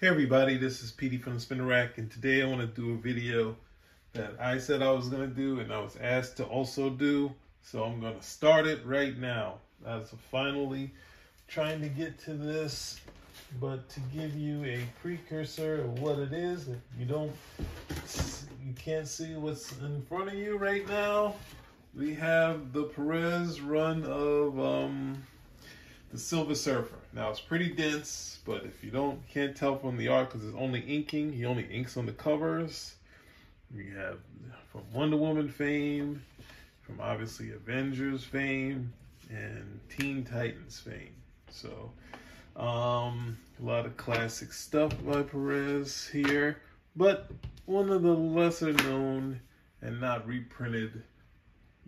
Hey everybody, this is Petey from the Spinner Rack, and today I want to do a video that I said I was going to do and I was asked to also do. So I'm going to start it right now. As finally trying to get to this, but to give you a precursor of what it is, if you don't, you can't see what's in front of you right now. We have the Perez run of um, the Silver Surfer. Now it's pretty dense, but if you don't can't tell from the art because it's only inking, he only inks on the covers. We have from Wonder Woman fame, from obviously Avengers fame, and Teen Titans fame. So um, a lot of classic stuff by Perez here, but one of the lesser known and not reprinted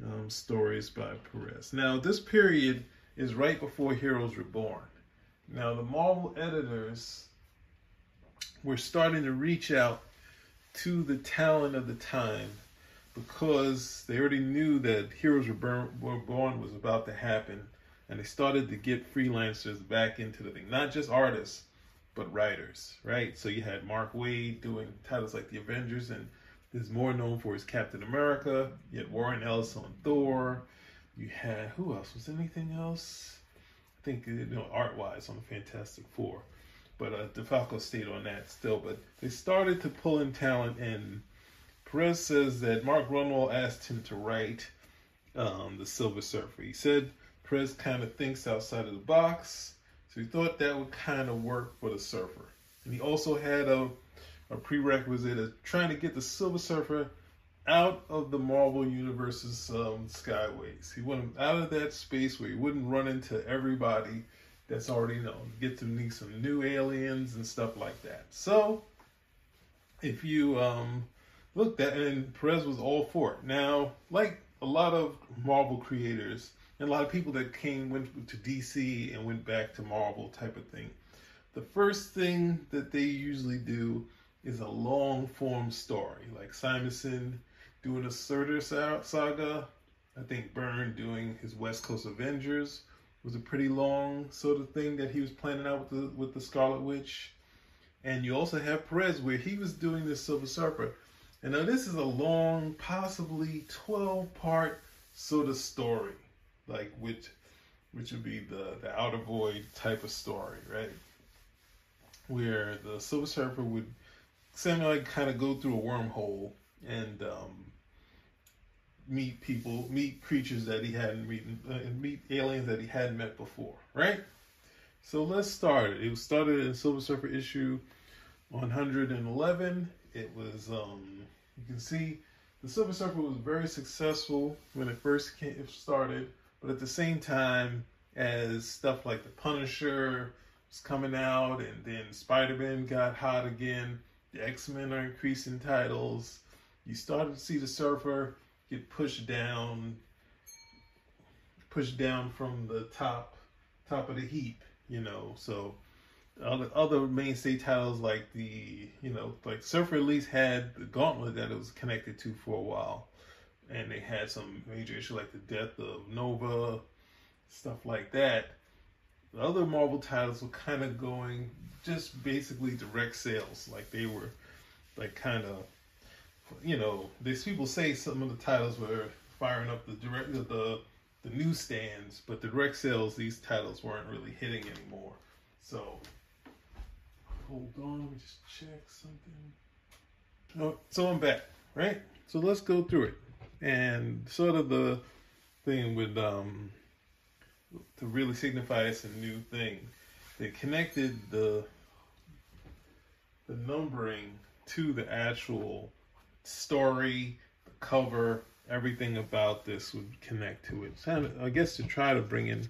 um, stories by Perez. Now this period is right before Heroes Reborn. Now, the Marvel editors were starting to reach out to the talent of the time because they already knew that Heroes Reborn was about to happen, and they started to get freelancers back into the thing, not just artists, but writers, right? So you had Mark Waid doing titles like The Avengers, and is more known for his Captain America. You had Warren Ellis on Thor. You had who else? Was anything else? I think you know art wise on the Fantastic Four, but uh, DeFalco stayed on that still. But they started to pull in talent, and Perez says that Mark Gruenwald asked him to write um, the Silver Surfer. He said Perez kind of thinks outside of the box, so he thought that would kind of work for the Surfer. And he also had a a prerequisite of trying to get the Silver Surfer out of the Marvel Universe's um, skyways. He went out of that space where he wouldn't run into everybody that's already known. Get to meet some new aliens and stuff like that. So, if you um, look at and Perez was all for it. Now, like a lot of Marvel creators and a lot of people that came went to DC and went back to Marvel type of thing, the first thing that they usually do is a long form story, like Simonson doing a Surtur saga. I think Byrne doing his West Coast Avengers was a pretty long sort of thing that he was planning out with the with the Scarlet Witch. And you also have Perez where he was doing this Silver Surfer. And now this is a long, possibly 12 part sort of story. Like which which would be the, the outer void type of story, right? Where the Silver Surfer would semi kind of go through a wormhole and um, meet people, meet creatures that he hadn't met, uh, meet aliens that he hadn't met before, right? So let's start. It It was started in Silver Surfer issue 111. It was, um, you can see, the Silver Surfer was very successful when it first came, started, but at the same time as stuff like the Punisher was coming out, and then Spider-Man got hot again. The X-Men are increasing titles. You started to see the Surfer get pushed down, pushed down from the top, top of the heap. You know, so other other mainstay titles like the you know like Surfer at least had the Gauntlet that it was connected to for a while, and they had some major issue like the death of Nova, stuff like that. The other Marvel titles were kind of going just basically direct sales, like they were like kind of you know, these people say some of the titles were firing up the direct the the newsstands, but the direct sales these titles weren't really hitting anymore. So hold on, let me just check something. Oh, so I'm back, right? So let's go through it. And sort of the thing with um to really signify it's a new thing. They connected the the numbering to the actual story, the cover, everything about this would connect to it. So I guess to try to bring in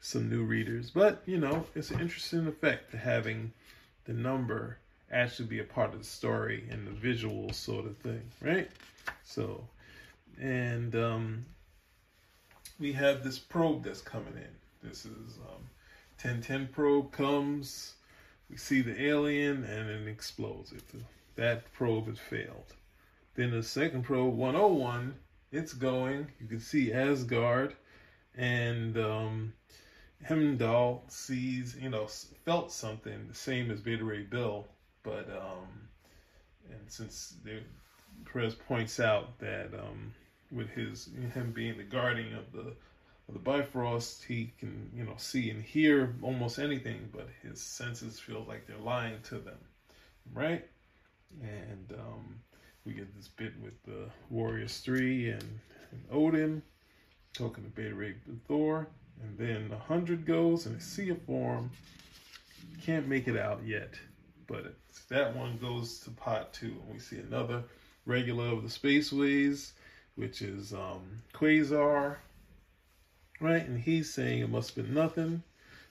some new readers, but you know, it's an interesting effect to having the number actually be a part of the story and the visual sort of thing, right? So, and um, we have this probe that's coming in. This is um, 1010 probe comes, we see the alien and it explodes. That probe has failed. Then the second probe 101, it's going. You can see Asgard and um, Heimdall sees, you know, felt something the same as Beta Ray Bill but um, and since the Perez points out that um, with his him being the guardian of the of the Bifrost, he can you know see and hear almost anything, but his senses feel like they're lying to them, right? And um, we get this bit with the Warriors three and, and Odin talking to Beta Ray Thor, and then a hundred goes and a sea of form. Can't make it out yet, but that one goes to pot two, and we see another regular of the spaceways, which is um, Quasar, right? And he's saying it must have been nothing.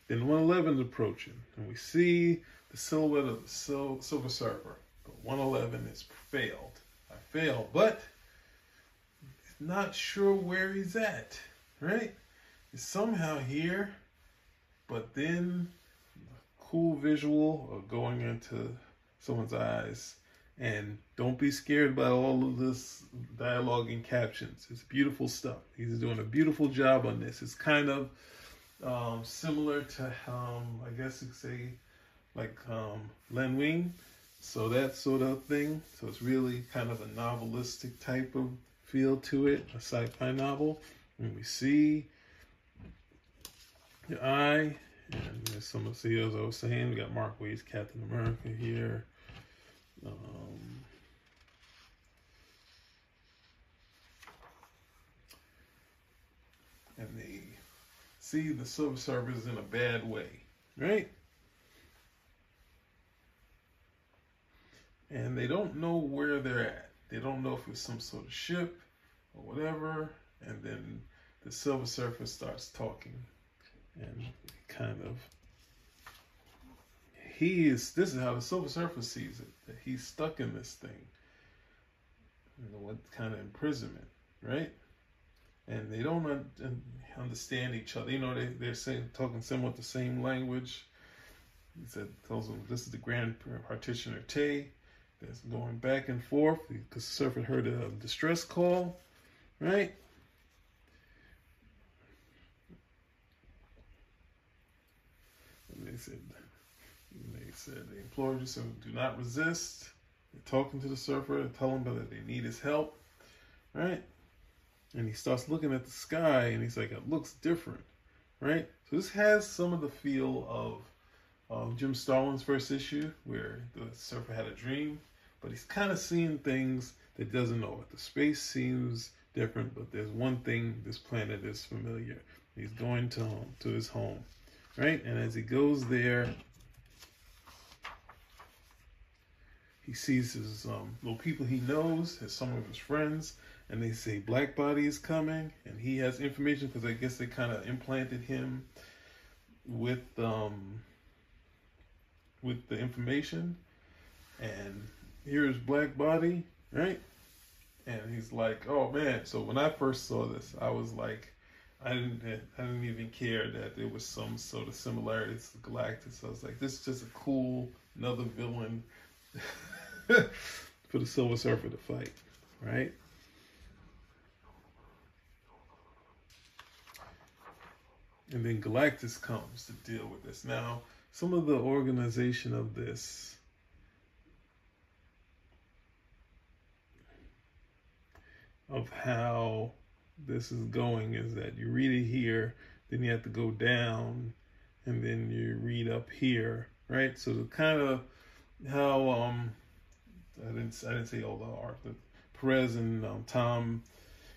Then 111 is approaching, and we see the silhouette of the Sil- Silver Surfer. But 111 is failed. I failed, but not sure where he's at, right? He's somehow here, but then cool visual of going into someone's eyes. And don't be scared by all of this dialogue and captions. It's beautiful stuff. He's doing a beautiful job on this. It's kind of um, similar to, um, I guess you could say, like um, Len Wein. So that sort of thing. So it's really kind of a novelistic type of feel to it, a sci-fi novel. And we see the eye, and there's some of the as I was saying. We got Mark Waid's Captain America here. Um, and they see the Surfers in a bad way, right? And they don't know where they're at. They don't know if it's some sort of ship or whatever. And then the Silver Surfer starts talking and kind of he is this is how the Silver Surfer sees it that he's stuck in this thing. You know what kind of imprisonment, right? And they don't un- understand each other. You know they they're saying talking somewhat the same language. He said tells them this is the Grand Partitioner Tay. That's going back and forth because the surfer heard a um, distress call, right? And they said, they said they implored you, so do not resist. They're talking to the surfer, and tell him that they need his help, right? And he starts looking at the sky, and he's like, it looks different, right? So this has some of the feel of um, Jim Starlin's first issue, where the surfer had a dream, but he's kind of seeing things that doesn't know it. The space seems different, but there's one thing this planet is familiar. He's going to home, to his home, right? And as he goes there, he sees his um, little people he knows, his some of his friends, and they say Black Body is coming, and he has information because I guess they kind of implanted him with um, with the information, and here's Black Body, right? And he's like, oh man. So when I first saw this, I was like, I didn't, I didn't even care that there was some sort of similarities to Galactus. I was like, this is just a cool another villain for the Silver Surfer to fight, right? And then Galactus comes to deal with this. Now, some of the organization of this of how this is going is that you read it here, then you have to go down, and then you read up here, right? So the kind of how um I didn't I didn't say all the art, but Perez and um, Tom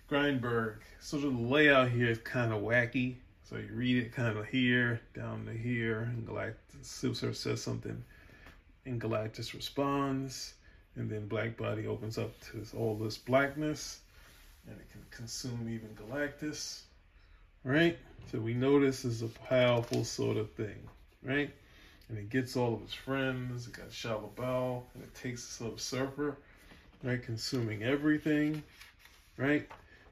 Grindberg. So the layout here is kind of wacky. So you read it kind of here, down to here, and Galactus says something, and Galactus responds, and then Black Body opens up to all this blackness, and it can consume even Galactus, right? So we know this is a powerful sort of thing, right? And it gets all of his friends. It got Shalla-Bal, and it takes the Silver Surfer, right? Consuming everything, right?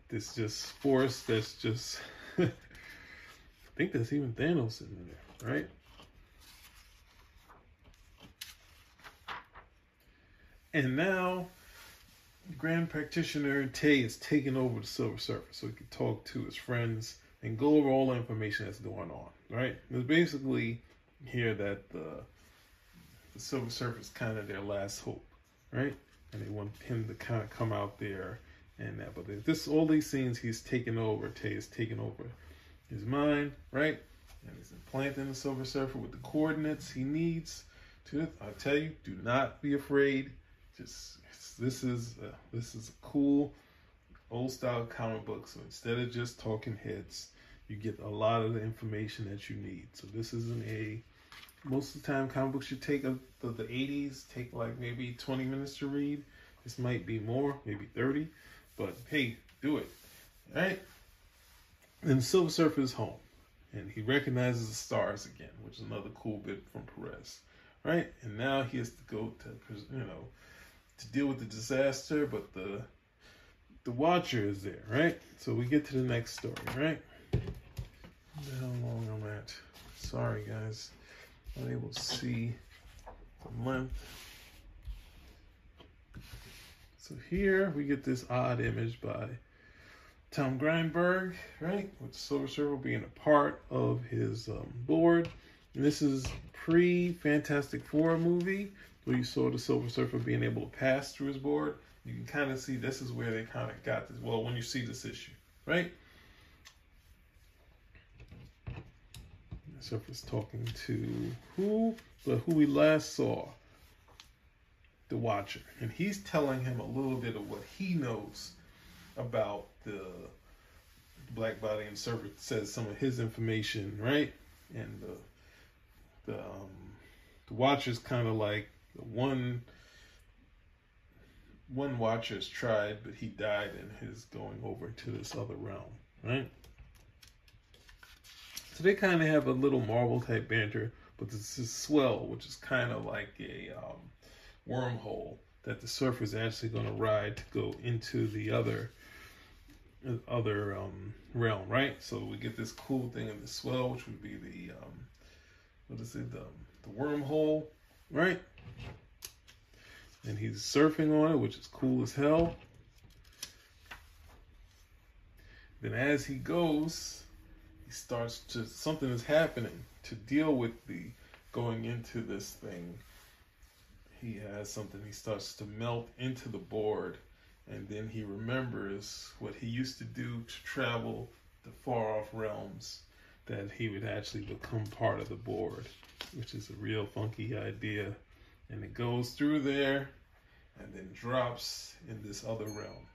This just force that's just, think there's even Thanos in there, right? And now Grand Practitioner Tay is taking over the Silver Surfer so he can talk to his friends and go over all the information that's going on, right? It's basically here that the, the Silver Surfer is kind of their last hope, right? And they want him to kind of come out there and that. But this, all these scenes, he's taken over. Tay is taking over his mind, right? And he's implanting the Silver Surfer with the coordinates he needs. To I tell you, do not be afraid. Just this is a, this is a cool old style comic book. So instead of just talking heads, you get a lot of the information that you need. So this isn't a most of the time comic books you take a, the, the 80s take like maybe 20 minutes to read. This might be more, maybe 30, but hey, do it. All right? And Silver Surfer is home, and he recognizes the stars again, which is another cool bit from Perez, right? And now he has to go to, you know, to deal with the disaster, but the the Watcher is there, right? So we get to the next story, right? How long I'm at? Sorry, guys, unable to see the length. So here we get this odd image by Tom Grindberg, right? With Silver Surfer being a part of his um, board. And this is pre Fantastic Four movie where you saw the Silver Surfer being able to pass through his board. You can kind of see this is where they kind of got this. Well, when you see this issue, right? Surfer's talking to who? But who we last saw, the Watcher, and he's telling him a little bit of what he knows about the black body and Surfer says some of his information, right? And the the um, the watcher's kind of like the one one watcher's tried, but he died in his going over to this other realm, right? So they kind of have a little Marvel type banter, but this is swell, which is kind of like a um, wormhole that the surfer is actually going to ride to go into the other other um, realm, right? So we get this cool thing in the swell, which would be the um, what is it, the, the wormhole, right? And he's surfing on it, which is cool as hell. Then as he goes, he starts to something is happening to deal with the going into this thing. He has something. He starts to melt into the board and then he remembers what he used to do to travel the far off realms that he would actually become part of the board which is a real funky idea. And it goes through there and then drops in this other realm.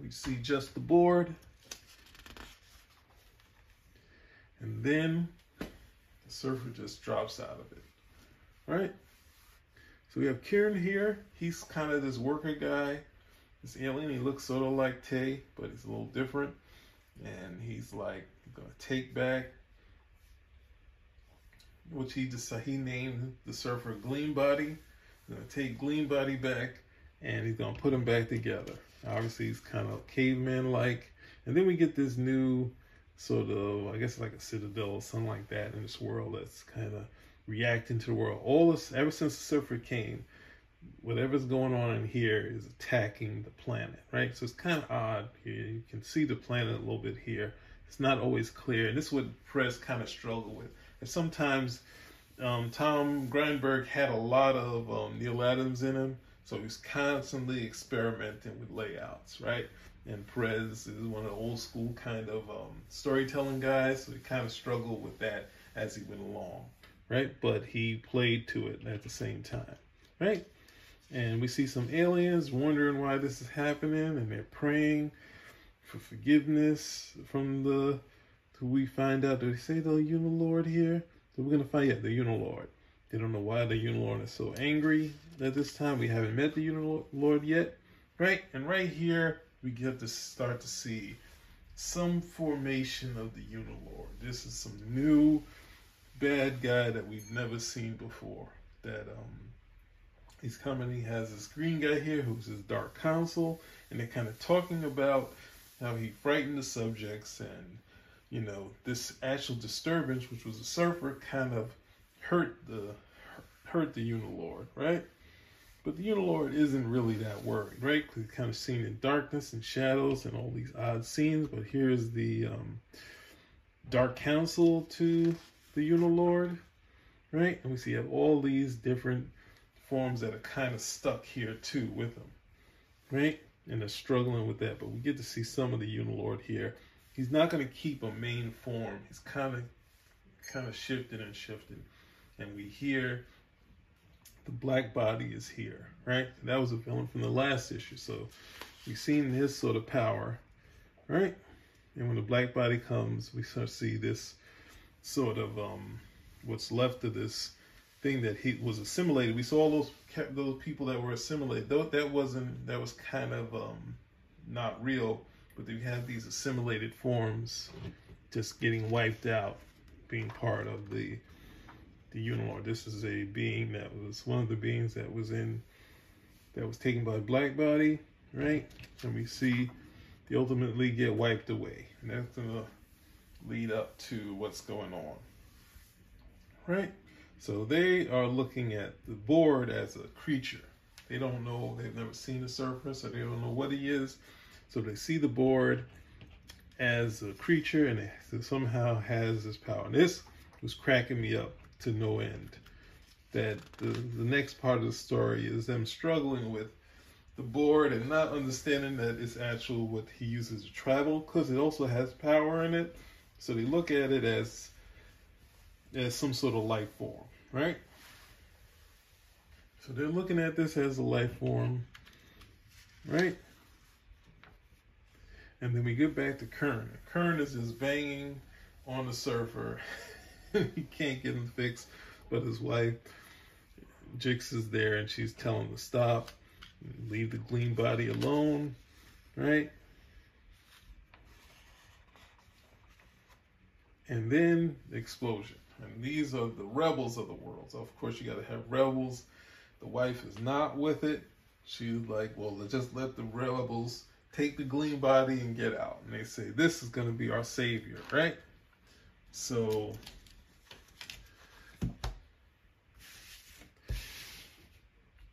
We see just the board. And then surfer just drops out of it, right? So we have Kieran here. He's kind of this worker guy, this alien. He looks sort of like Tay, but he's a little different. And he's like gonna take back, which he just he named the surfer Gleam Body. He's gonna take Gleam Body back, and he's gonna put him back together. Obviously, he's kind of caveman like. And then we get this new sort of, I guess, like a citadel or something like that in this world that's kind of reacting to the world. All this, ever since the surfer came, whatever's going on in here is attacking the planet, right? So it's kind of odd here. You can see the planet a little bit here. It's not always clear, and this is what Perez kind of struggle with. And sometimes um, Tom Grindberg had a lot of um, Neal Adams in him, so he's constantly experimenting with layouts, right? And Perez is one of the old school kind of um, storytelling guys, so he kind of struggled with that as he went along, right? But he played to it at the same time, right? And we see some aliens wondering why this is happening, and they're praying for forgiveness from the. We find out? Do they say the Unilord here? So we're gonna find out the Unilord. They don't know why the Unilord is so angry at this time. We haven't met the Unilord yet, right? And right here we get to start to see some formation of the Unilord. This is some new bad guy that we've never seen before. That um, he's coming. He has this green guy here who's his Dark Council, and they're kind of talking about how he frightened the subjects, and you know this actual disturbance, which was a surfer, kind of hurt the hurt the Unilord, right? But the Unilord isn't really that worried, right? Because he's kind of seen in darkness and shadows and all these odd scenes. But here's the um, Dark Council to the Unilord, right? And we see have all these different forms that are kind of stuck here too with him, right? And they're struggling with that. But we get to see some of the Unilord here. He's not going to keep a main form. He's kind of kind of shifting and shifting. And we hear the black body is here, right? That was a villain from the last issue. So we've seen his sort of power, right? And when the black body comes, we start to see this sort of um, what's left of this thing that he was assimilated. We saw those those people that were assimilated. Though that wasn't that was kind of um, not real, but we had these assimilated forms just getting wiped out, being part of the the Unilord. This is a being that was one of the beings that was in that was taken by Black Body, right? And we see the ultimately get wiped away. And that's gonna lead up to what's going on. Right? So they are looking at the board as a creature. They don't know, they've never seen a surfer, so they don't know what he is. So they see the board as a creature and it somehow has this power. And this was cracking me up to no end. That the, the next part of the story is them struggling with the board and not understanding that it's actual what he uses to travel because it also has power in it. So they look at it as as some sort of life form, right? So they're looking at this as a life form, right? And then we get back to Kern. Kern is just banging on the surfer he can't get him fixed, but his wife, Jix, is there and she's telling him to stop, leave the gleam body alone, right? And then the explosion. And these are the rebels of the world. So, of course, you got to have rebels. The wife is not with it. She's like, well, just let the rebels take the gleam body and get out. And they say, this is going to be our savior, right? So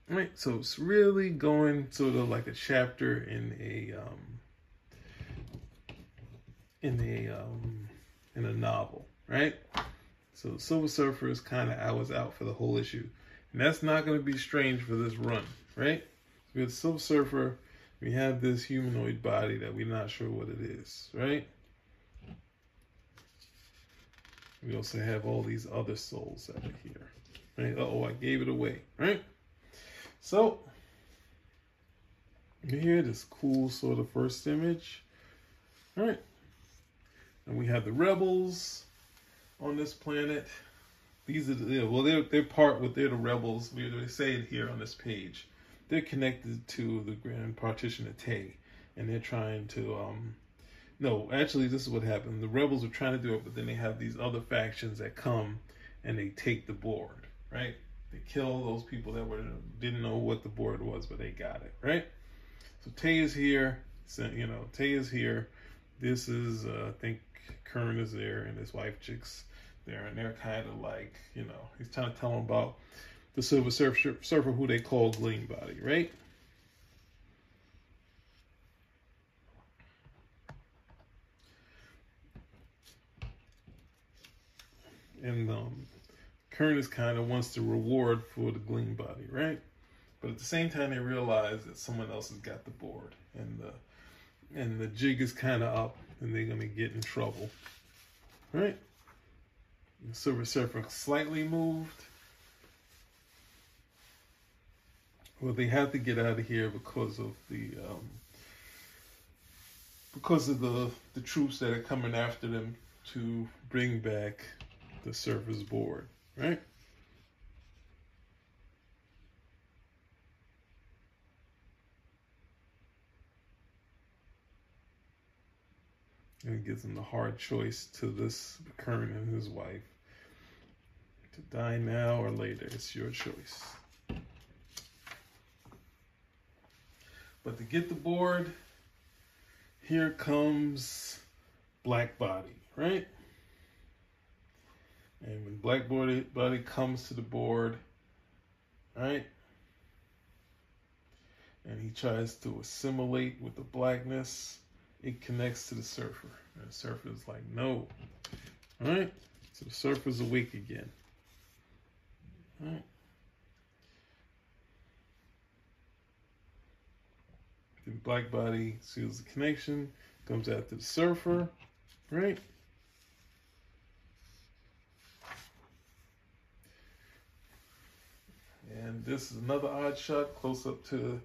Right, so it's really going sort of like a chapter in a um, in a um, in a novel, right? So Silver Surfer is kind of I was out for the whole issue, and that's not going to be strange for this run, right? So with Silver Surfer, we have this humanoid body that we're not sure what it is, right? We also have all these other souls that are here, right? oh, I gave it away, right? So, here, this cool sort of first image. All right. And we have the rebels on this planet. These are the, well, they're, they're part, with they're the rebels. We, they say it here on this page. They're connected to the Grand Partition of Tay. And they're trying to, um, no, actually, this is what happened. The rebels are trying to do it, but then they have these other factions that come and they take the board, right? They kill those people that were didn't know what the board was, but they got it right. So Tay is here. You know, Tay is here. This is uh, I think Kern is there, and his wife Jix there, and they're kind of like you know he's trying to tell them about the Silver Surfer, surfer who they call Gleam Body, right? And um, Kern kind of wants the reward for the gleam body, right? But at the same time, they realize that someone else has got the board, and the and the jig is kind of up, and they're gonna get in trouble, right? The Silver Surfer slightly moved. Well, they have to get out of here because of the um, because of the the troops that are coming after them to bring back the Surfer's board right? And it gives him the hard choice to this Kern and his wife. To die now or later, it's your choice. But to get the board, here comes Black Body, right? And when Black body comes to the board, right? and he tries to assimilate with the blackness, it connects to the surfer. And the surfer's like, no. All right? So the surfer's awake again. All right. The black body seals the connection, comes after the surfer, right? And this is another odd shot close up to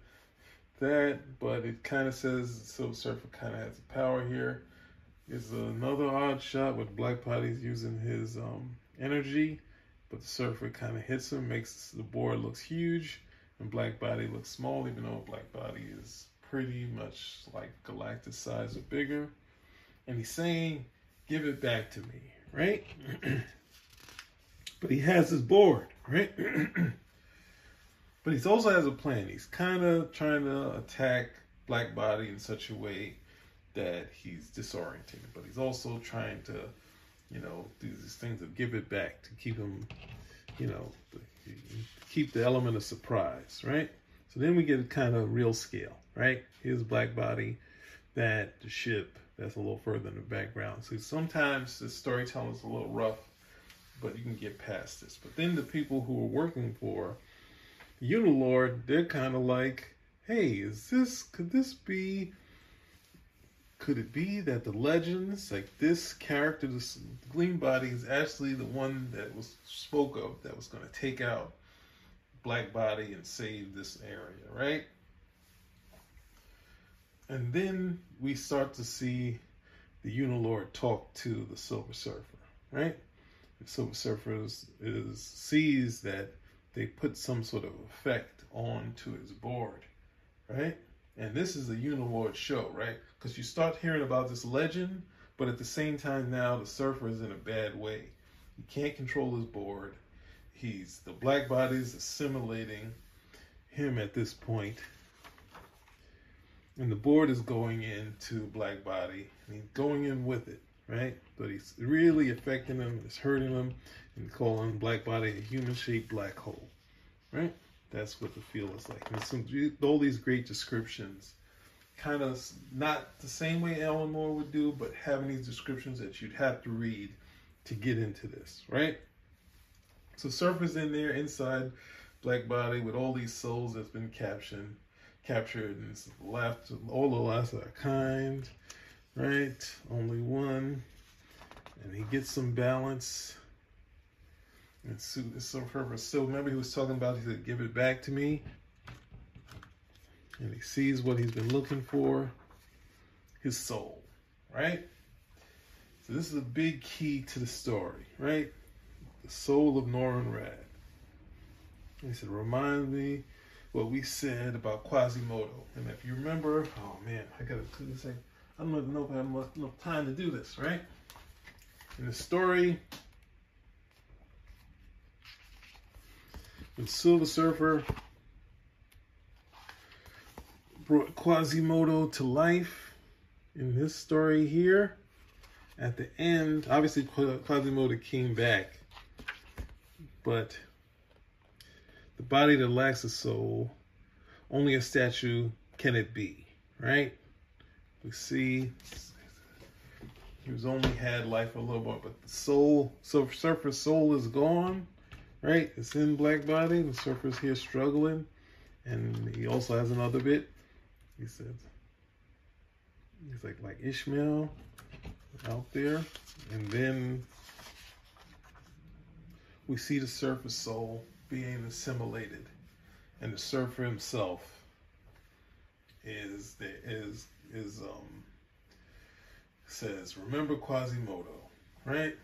that, but it kind of says Silver Surfer kind of has the power here. Is another odd shot with Black Body's using his um, energy, but the Surfer kind of hits him, makes the board looks huge, and Black Body looks small, even though Black Body is pretty much like galactic size or bigger. And he's saying, give it back to me, right? but he has his board, right? but he also has a plan. He's kind of trying to attack Black Body in such a way that he's disorienting. But he's also trying to, you know, do these things of give it back to keep him, you know, keep the element of surprise, right? So then we get a kind of real scale right? Here's Black Body, that the ship that's a little further in the background. So sometimes the storytelling is a little rough, but you can get past this. But then the people who are working for Unilord, they're kind of like, hey, is this, could this be, could it be that the legends, like this character, this Gleam Body, is actually the one that was spoke of that was going to take out Black Body and save this area, right? And then we start to see the Unilord talk to the Silver Surfer, right? The Silver Surfer is, is, sees that they put some sort of effect onto his board, right? And this is a Unilord show, right? Because you start hearing about this legend, but at the same time now the Surfer is in a bad way. He can't control his board. He's the black body's assimilating him at this point and the board is going into Black Body, and he's going in with it, right? But it's really affecting them, it's hurting them, and calling Black Body a human-shaped black hole, right? That's what the feel is like. And some, all these great descriptions, kind of not the same way Alan Moore would do, but having these descriptions that you'd have to read to get into this, right? So Surfer's in there inside Black Body with all these souls that's been captured captured and left all the last of kind, right? Only one. And he gets some balance. And so, so so remember he was talking about he said, give it back to me. And he sees what he's been looking for, his soul, right? So this is a big key to the story, right? The soul of Norrin Radd. He said, remind me what we said about Quasimodo. And if you remember, oh man, I gotta say, I don't even know if I have enough time to do this, right? In the story, when Silver Surfer brought Quasimodo to life in this story here, at the end, obviously Quasimodo came back, but the body that lacks a soul, only a statue can it be, right? We see he was only had life a little bit, but the soul, so surfer's soul is gone, right? It's in black body. The surfer's here struggling, and he also has another bit. He says, he's like like Ishmael out there, and then we see the surface soul being assimilated, and the surfer himself is is is um says, "Remember Quasimodo, right?"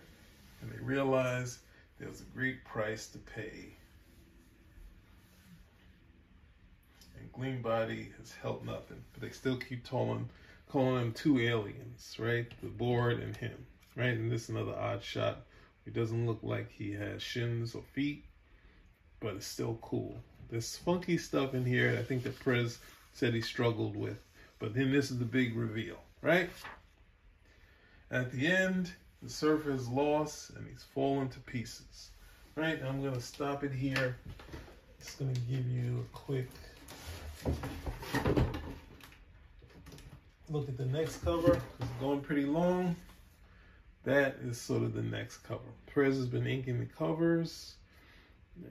And they realize there's a great price to pay. And Gleam Body has helped nothing, but they still keep calling calling them two aliens, right? The board and him, right? And this is another odd shot. He doesn't look like he has shins or feet but it's still cool. There's funky stuff in here I think that Perez said he struggled with. But then this is the big reveal, right? At the end, the surfer is lost and he's fallen to pieces. Right? I'm gonna stop it here. Just gonna give you a quick Look at the next cover. It's going pretty long. That is sort of the next cover. Perez has been inking the covers.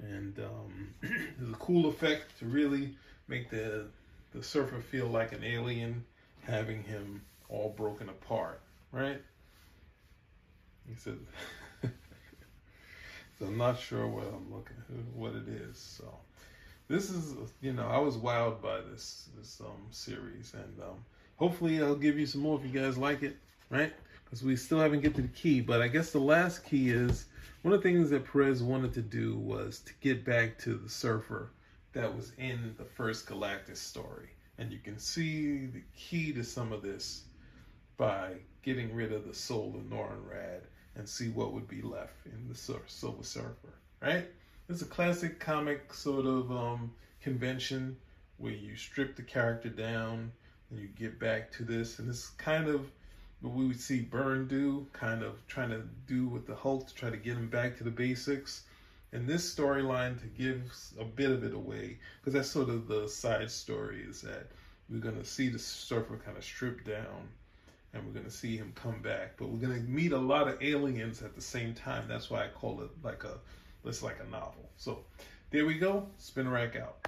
And um, there's a cool effect to really make the the surfer feel like an alien, having him all broken apart, right? He said, so I'm not sure what I'm looking, what it is. So this is, you know, I was wowed by this this um series, and um, hopefully I'll give you some more if you guys like it, right? Because we still haven't get to the key, but I guess the last key is one of the things that Perez wanted to do was to get back to the surfer that was in the first Galactus story. And you can see the key to some of this by getting rid of the soul of Norrin Radd and see what would be left in the Silver Surfer, right? It's a classic comic sort of um, convention where you strip the character down and you get back to this. And it's kind of what we would see Byrne do, kind of trying to do with the Hulk to try to get him back to the basics. And this storyline to give a bit of it away, because that's sort of the side story, is that we're going to see the surfer kind of stripped down and we're going to see him come back. But we're going to meet a lot of aliens at the same time. That's why I call it like a, it's like a novel. So there we go. Spin rack out.